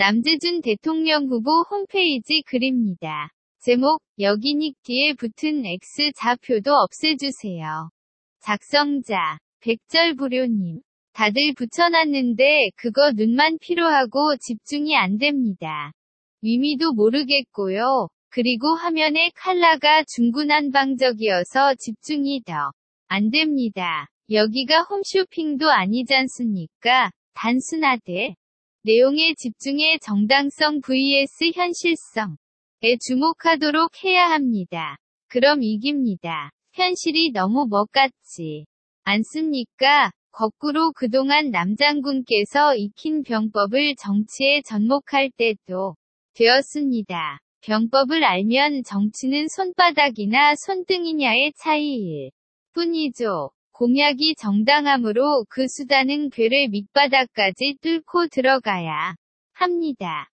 남재준 대통령 후보 홈페이지 글입니다. 제목, 여기닉 뒤에 붙은 X 좌표도 없애주세요. 작성자, 백절부료님. 다들 붙여놨는데 그거 눈만 필요하고 집중이 안 됩니다. 의미도 모르겠고요. 그리고 화면의 칼라가 중구난방적이어서 집중이 더 안 됩니다. 여기가 홈쇼핑도 아니잖습니까? 단순하되 내용에 집중해 정당성 vs 현실성에 주목하도록 해야 합니다. 그럼 이깁니다. 현실이 너무 멋 같지 않습니까? 거꾸로 그동안 남장군께서 익힌 병법을 정치에 접목할 때도 되었습니다. 병법을 알면 정치는 손바닥이나 손등이냐의 차이일 뿐이죠. 공약이 정당함으로 그 수단은 괴뢰 밑바닥까지 뚫고 들어가야 합니다.